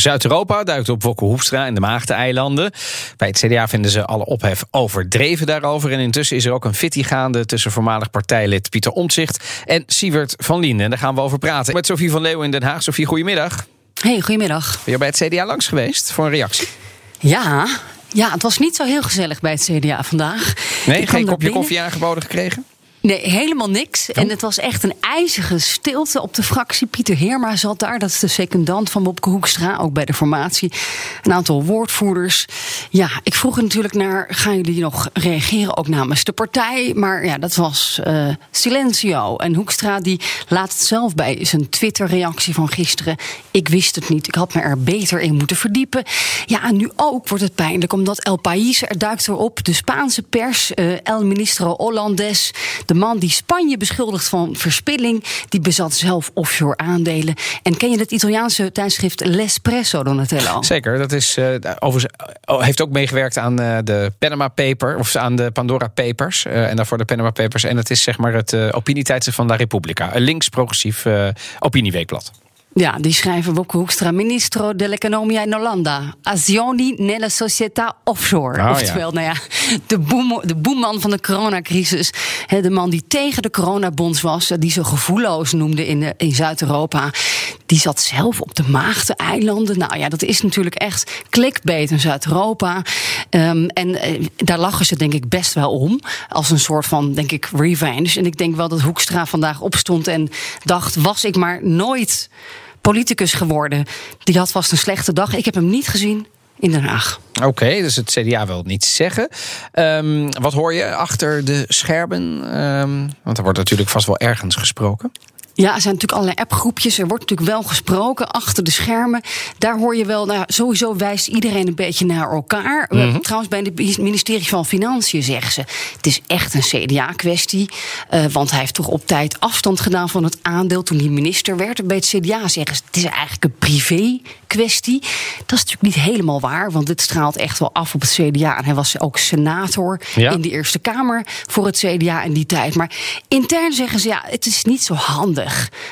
Zuid-Europa duikt op Wokke Hoefstra en de Maagdeneilanden. Bij het CDA vinden ze alle ophef overdreven daarover. En intussen is er ook een fitty gaande tussen voormalig partijlid Pieter Omtzigt en Sievert van Lien. En daar gaan we over praten met Sofie van Leeuwen in Den Haag. Sofie, goedemiddag. Hey, goedemiddag. Ben je bij het CDA langs geweest voor een reactie? Ja, ja, het was niet zo heel gezellig bij het CDA vandaag. Nee, geen kopje binnen. koffie aangeboden gekregen? Nee, helemaal niks. En het was echt een ijzige stilte op de fractie. Pieter Heerma zat daar, dat is de secundant van Bobke Hoekstra, ook bij de formatie. Een aantal woordvoerders. Ja, ik vroeg er natuurlijk naar, gaan jullie nog reageren, ook namens de partij? Maar ja, dat was eh, silencio. En Hoekstra die laat het zelf bij zijn Twitter-reactie van gisteren. Ik wist het niet, ik had me er beter in moeten verdiepen. Ja, en nu ook wordt het pijnlijk, omdat El País, er duikt erop, de Spaanse pers, eh, El Ministro Hollandes, de man die Spanje beschuldigt van verspilling, die bezat zelf offshore aandelen. En ken je het Italiaanse tijdschrift L'Espresso, Donatello? Zeker, dat is, oh, heeft ook meegewerkt aan eh, de Panama Paper, of aan de Pandora Papers. eh, en daarvoor de Panama Papers. En het is zeg maar het opinietijdschrift van La Repubblica. Een links-progressief opinieweekblad. Ja, die schrijven Wopke Hoekstra, ministro dell'economia in Hollanda. Azioni nella società offshore. Oh, ja. Oftewel, nou ja, de, boem, de boeman van de coronacrisis. De man die tegen de coronabonds was, eh, die ze gevoelloos noemde in, de- in Zuid-Europa. Die zat zelf op de Maagdeneilanden. Nou ja, dat is natuurlijk echt clickbait in Zuid-Europa. Ehm, en eh, daar lachen ze denk ik best wel om. Als een soort van, denk ik, revenge. En ik denk wel dat Hoekstra vandaag opstond en dacht... was ik maar nooit politicus geworden. Die had vast een slechte dag. Ik heb hem niet gezien in Den Haag. Oké, dus het CDA wil niet zeggen. Ehm, wat hoor je achter de schermen? Ehm, want er wordt natuurlijk vast wel ergens gesproken. Ja, er zijn natuurlijk allerlei appgroepjes. Er wordt natuurlijk wel gesproken achter de schermen. Daar hoor je wel, nou sowieso wijst iedereen een beetje naar elkaar. Mhm. Trouwens, bij het ministerie van Financiën zeggen ze... het is echt een CDA-kwestie. eh, want hij heeft toch op tijd afstand gedaan van het aandeel... toen hij minister werd. Bij het CDA zeggen ze, het is eigenlijk een privé-kwestie. Dat is natuurlijk niet helemaal waar, want dit straalt echt wel af op het CDA. En hij was ook senator Ja. in de Eerste Kamer voor het CDA in die tijd. Maar intern zeggen ze, ja, het is niet zo handig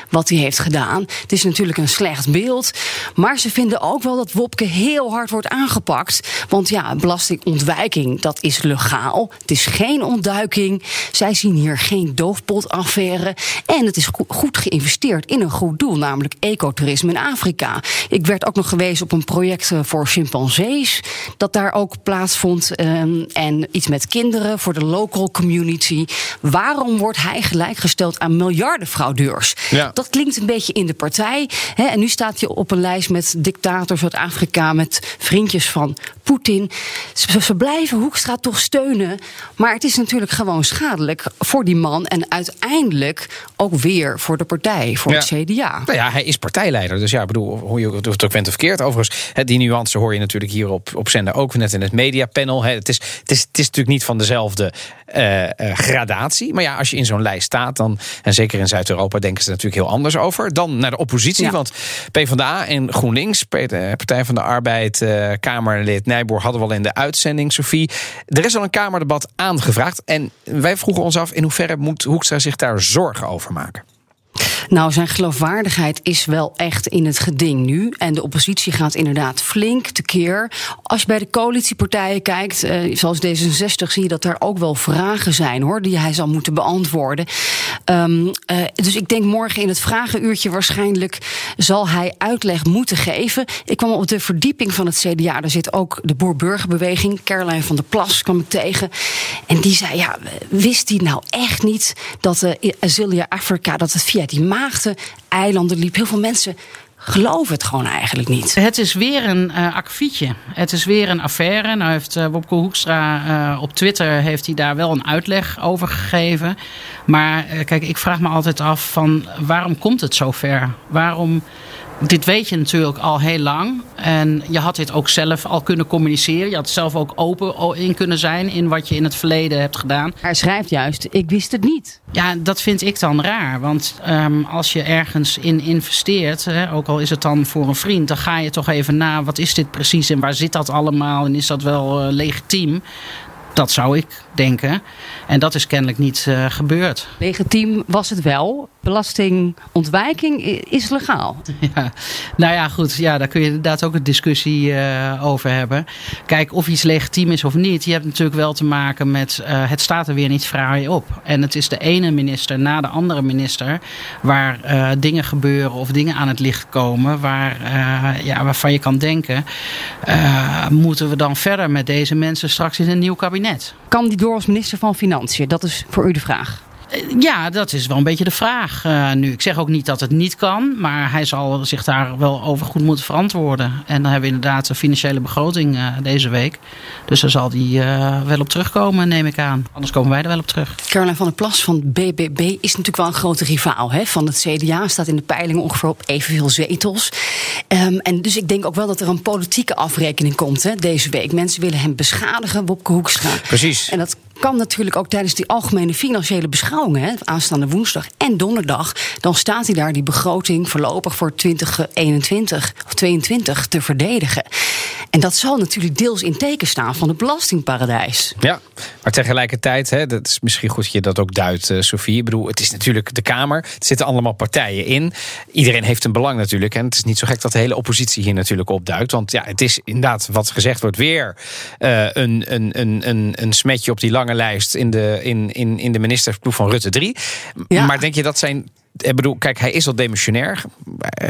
wat hij heeft gedaan. Het is natuurlijk een slecht beeld. Maar ze vinden ook wel dat Wopke heel hard wordt aangepakt. Want ja, belastingontwijking, dat is legaal. Het is geen ontduiking. Zij zien hier geen doofpotaffaire. En het is go- goed geïnvesteerd in een goed doel, namelijk ecotourisme in Afrika. Ik werd ook nog gewezen op een project eh, voor chimpansees, dat daar ook plaatsvond. ehm, en iets met kinderen voor de local community. Waarom wordt hij gelijkgesteld aan miljardenfraudeurs? Ja. Dat klinkt een beetje in de partij. Hè, en nu staat hij op een lijst met dictators uit Afrika, met vriendjes van Poetin. Ze, ze blijven Hoekstra toch steunen. Maar het is natuurlijk gewoon schadelijk voor die man. En uiteindelijk ook weer voor de partij, voor Ja. het CDA. Nou ja, hij is partijleider. Dus ja, ik bedoel, hoe je het ook bent of verkeerd. Overigens, hè, die nuance hoor je natuurlijk hier op, op zender ook. Net in het mediapanel. Hè. Het, is, het, is, het is natuurlijk niet van dezelfde eh, eh, gradatie. Maar ja, als je in zo'n lijst staat, dan, en zeker in Zuid-Europa denken ze natuurlijk heel anders over. Dan naar de oppositie. Ja. Want PvdA en GroenLinks, Partij van de Arbeid, eh, Kamerlid Nijboer hadden we al in de uitzending, Sophie. Er is al een Kamerdebat aangevraagd. En wij vroegen ons af in hoeverre moet Hoekstra zich daar zorgen over maken. Nou, zijn geloofwaardigheid is wel echt in het geding nu. En de oppositie gaat inderdaad flink tekeer. Als je bij de coalitiepartijen kijkt, eh, zoals D66, zie je dat er ook wel vragen zijn hoor, die hij zal moeten beantwoorden. Ehm, eh, dus ik denk morgen in het vragenuurtje waarschijnlijk zal hij uitleg moeten geven. Ik kwam op de verdieping van het CDA. Daar zit ook de Boer-Burgerbeweging. Caroline van der Plas kwam ik tegen. En die zei: Ja, wist hij nou echt niet dat uh, Azilia Afrika, dat het via die maagden eilanden liep? Heel veel mensen geloven het gewoon eigenlijk niet. Het is weer een uh, akkefietje. Het is weer een affaire. Nou heeft uh, Wopke Hoekstra uh, op Twitter heeft hij daar wel een uitleg over gegeven. Maar kijk, ik vraag me altijd af van waarom komt het zo ver? Waarom dit weet je natuurlijk al heel lang. En je had dit ook zelf al kunnen communiceren. Je had zelf ook open in kunnen zijn in wat je in het verleden hebt gedaan. Hij schrijft juist, ik wist het niet. Ja, dat vind ik dan raar. Want um, als je ergens in investeert, hè, ook al is het dan voor een vriend, dan ga je toch even na, wat is dit precies en waar zit dat allemaal en is dat wel uh, legitiem? Dat zou ik denken. En dat is kennelijk niet uh, gebeurd. Legitiem was het wel. Belastingontwijking is legaal. Ja, nou ja, goed. Ja, daar kun je inderdaad ook een discussie uh, over hebben. Kijk, of iets legitiem is of niet. Je hebt natuurlijk wel te maken met uh, het staat er weer niet fraai op. En het is de ene minister na de andere minister waar dingen gebeuren of dingen aan het licht komen waar, ja, waarvan je kan denken, moeten we dan verder met deze mensen straks in een nieuw kabinet? Kan die door als minister van Financiën? Dat is voor u de vraag. Eh, ja, dat is wel een beetje de vraag uh, nu. Ik zeg ook niet dat het niet kan, maar hij zal zich daar wel over goed moeten verantwoorden. En dan hebben we inderdaad de financiële begroting uh, deze week. Dus daar zal hij uh, wel op terugkomen, neem ik aan. Anders komen wij er wel op terug. Caroline van der Plas van BBB is natuurlijk wel een grote rivaal hè, van het CDA. Staat in de peiling ongeveer op evenveel zetels. Um, en dus ik denk ook wel dat er een politieke afrekening komt hè, deze week. Mensen willen hem beschadigen, Wopke Hoekstra. Precies. En dat kan natuurlijk ook tijdens die algemene financiële beschouwingen, aanstaande woensdag en donderdag, dan staat hij daar die begroting voorlopig voor 2021 of 22 te verdedigen. En dat zal natuurlijk deels in teken staan van het belastingparadijs. Ja, maar tegelijkertijd, hè, dat is misschien goed dat je dat ook duidt, uh, Sofie. Ik bedoel, het is natuurlijk de Kamer. Er zitten allemaal partijen in. Iedereen heeft een belang natuurlijk. En het is niet zo gek dat de hele oppositie hier natuurlijk opduikt. Want ja, het is inderdaad, wat gezegd wordt, weer uh, een, een, een, een, een smetje op die lange lijst in de, in, in, in de ministersploeg van Rutte 3. Ja. Maar denk je dat zijn ik bedoel, kijk, hij is al demissionair.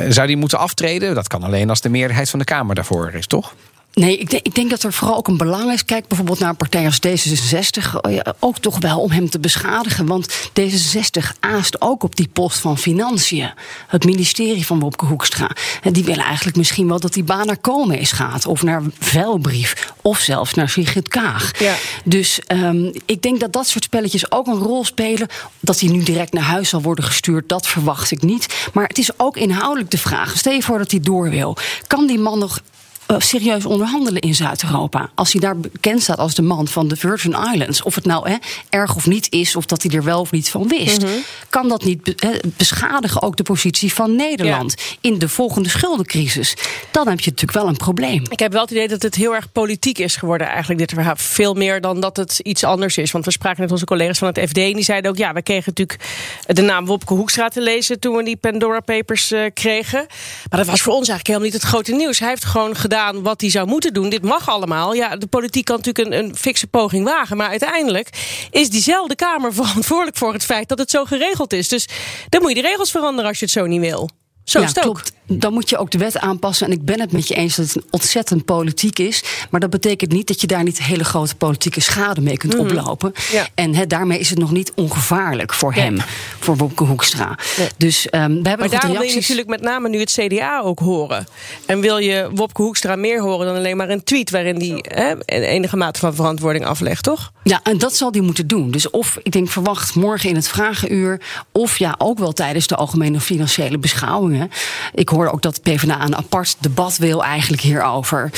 Zou hij moeten aftreden? Dat kan alleen als de meerderheid van de Kamer daarvoor is, toch? Nee, ik denk, ik denk dat er vooral ook een belang is. Kijk bijvoorbeeld naar een partij als D66. Ook toch wel om hem te beschadigen. Want D66 aast ook op die post van Financiën. Het ministerie van Wopke Hoekstra. Die willen eigenlijk misschien wel dat die baan naar Koolmees gaat. Of naar Velbrief. Of zelfs naar Sigrid Kaag. Ja. Dus um, ik denk dat dat soort spelletjes ook een rol spelen. Dat hij nu direct naar huis zal worden gestuurd, dat verwacht ik niet. Maar het is ook inhoudelijk de vraag. Stel je voor dat hij door wil. Kan die man nog serieus onderhandelen in Zuid-Europa. Als hij daar bekend staat als de man van de Virgin Islands, of het nou hè, erg of niet is, of dat hij er wel of niet van wist, mm -hmm. kan dat niet be beschadigen ook de positie van Nederland ja. in de volgende schuldencrisis? Dan heb je natuurlijk wel een probleem. Ik heb wel het idee dat het heel erg politiek is geworden, eigenlijk dit verhaal. Veel meer dan dat het iets anders is. Want we spraken met onze collega's van het FD en die zeiden ook: ja, we kregen natuurlijk de naam Wopke Hoekstra te lezen toen we die Pandora Papers uh, kregen. Maar dat was voor ons eigenlijk helemaal niet het grote nieuws. Hij heeft gewoon gedaan wat hij zou moeten doen. Dit mag allemaal. Ja, de politiek kan natuurlijk een, een fikse poging wagen. Maar uiteindelijk is diezelfde Kamer verantwoordelijk voor het feit dat het zo geregeld is. Dus dan moet je de regels veranderen als je het zo niet wil. Zo ja, is het ook. Klopt. Dan moet je ook de wet aanpassen. En ik ben het met je eens dat het ontzettend politiek is. Maar dat betekent niet dat je daar niet hele grote politieke schade mee kunt mm. oplopen. Ja. En he, daarmee is het nog niet ongevaarlijk voor ja. hem, voor Wopke Hoekstra. Ja. Dus um, we hebben maar daarom reacties. wil je natuurlijk met name nu het CDA ook horen. En wil je Wopke Hoekstra meer horen dan alleen maar een tweet waarin hij enige mate van verantwoording aflegt, toch? Ja, en dat zal hij moeten doen. Dus of, ik denk, verwacht morgen in het vragenuur. Of ja, ook wel tijdens de algemene financiële beschouwingen. Ik hoorde ook dat PvdA een apart debat wil eigenlijk hierover.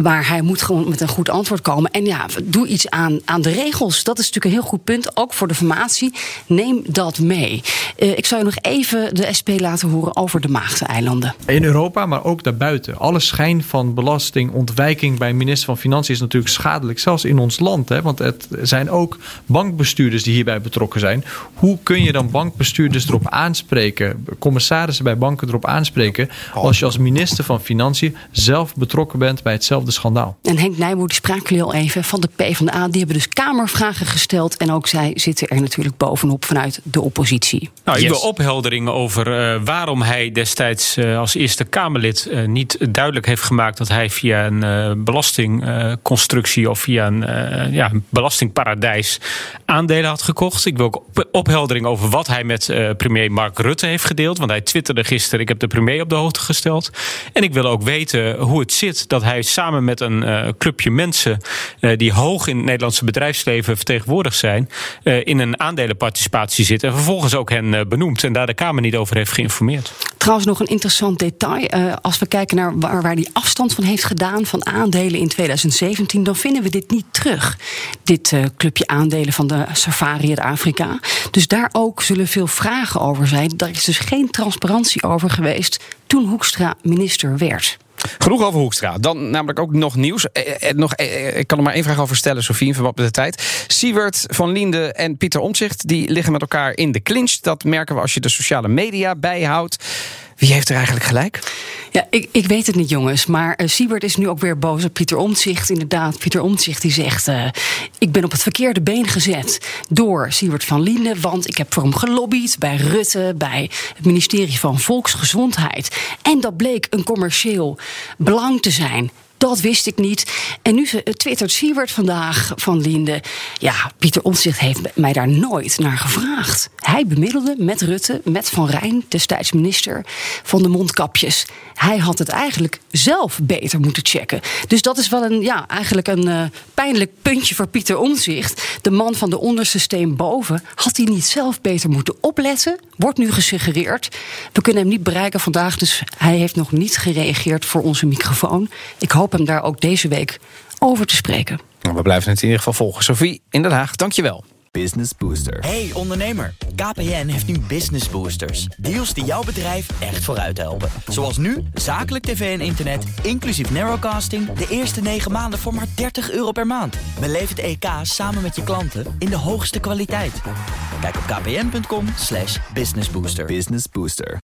Maar hij moet gewoon met een goed antwoord komen. En ja, doe iets aan, aan de regels. Dat is natuurlijk een heel goed punt, ook voor de formatie. Neem dat mee. Uh, ik zou je nog even de SP laten horen over de Maagdeneilanden. In Europa, maar ook daarbuiten. Alle schijn van belastingontwijking bij minister van Financiën is natuurlijk schadelijk. Zelfs in ons land. Hè, want het zijn ook bankbestuurders die hierbij betrokken zijn. Hoe kun je dan bankbestuurders erop aanspreken, commissarissen bij banken erop aanspreken, als je als minister van Financiën zelf betrokken bent bij hetzelfde schandaal? En Henk Nijboer, die sprak jullie al even van de PvdA, die hebben dus Kamervragen gesteld. En ook zij zitten er natuurlijk bovenop vanuit de oppositie. Nou, ik wil opheldering over uh, waarom hij destijds uh, als Eerste Kamerlid uh, niet duidelijk heeft gemaakt dat hij via een belastingconstructie of via een ja, belastingparadijs aandelen had gekocht. Ik wil ook opheldering over wat hij met uh, premier Mark Rutte heeft gedeeld. Want hij twitterde gisteren: Ik heb de premier op de hoogte gesteld. En ik wil ook weten hoe het zit dat hij samen met een uh, clubje mensen. Uh, die hoog in het Nederlandse bedrijfsleven vertegenwoordigd zijn. in een aandelenparticipatie zit. En vervolgens ook hen benoemt. En daar de Kamer niet over heeft geïnformeerd. Trouwens, nog een interessant detail. Uh, als we kijken naar waar, waar die afstand van heeft gedaan van aandelen in 2017, dan vinden we dit niet terug. Dit uh, clubje aandelen van de Safari uit Afrika. Dus daar ook zullen veel vragen over zijn. Daar is dus geen transparantie over geweest toen Hoekstra minister werd. Genoeg over Hoekstra. Dan namelijk ook nog nieuws. Eh, eh, nog, eh, ik kan er maar één vraag over stellen, Sofie, in verband met de tijd. Siewert van Linde en Pieter Omtzigt die liggen met elkaar in de clinch. Dat merken we als je de sociale media bijhoudt. Wie heeft er eigenlijk gelijk? Ja, ik, ik weet het niet, jongens. Maar uh, Siebert is nu ook weer boos op Pieter Omtzigt. Inderdaad, Pieter Omtzigt die zegt... Uh, ik ben op het verkeerde been gezet door Siebert van Linden... want ik heb voor hem gelobbyd bij Rutte... bij het ministerie van Volksgezondheid. En dat bleek een commercieel belang te zijn. Dat wist ik niet. En nu twittert Siewert vandaag van Linde. Ja, Pieter Omtzigt heeft mij daar nooit naar gevraagd. Hij bemiddelde met Rutte, met Van Rijn, destijds minister van de mondkapjes. Hij had het eigenlijk zelf beter moeten checken. Dus dat is wel een, ja, eigenlijk een uh, pijnlijk puntje voor Pieter Omtzigt. De man van de onderste steen boven. Had hij niet zelf beter moeten opletten? Wordt nu gesuggereerd. We kunnen hem niet bereiken vandaag, dus hij heeft nog niet gereageerd voor onze microfoon. Ik hoop hem daar ook deze week over te spreken. We blijven het in ieder geval volgen. Sophie in Den Haag, dankjewel. Business Booster. Hey ondernemer, KPN heeft nu Business Boosters. Deals die jouw bedrijf echt vooruit helpen. Zoals nu, zakelijk tv en internet, inclusief narrowcasting... de eerste 9 maanden voor maar 30 euro per maand. Beleef het EK samen met je klanten in de hoogste kwaliteit. Kijk op kpn.com businessbooster. Business Booster.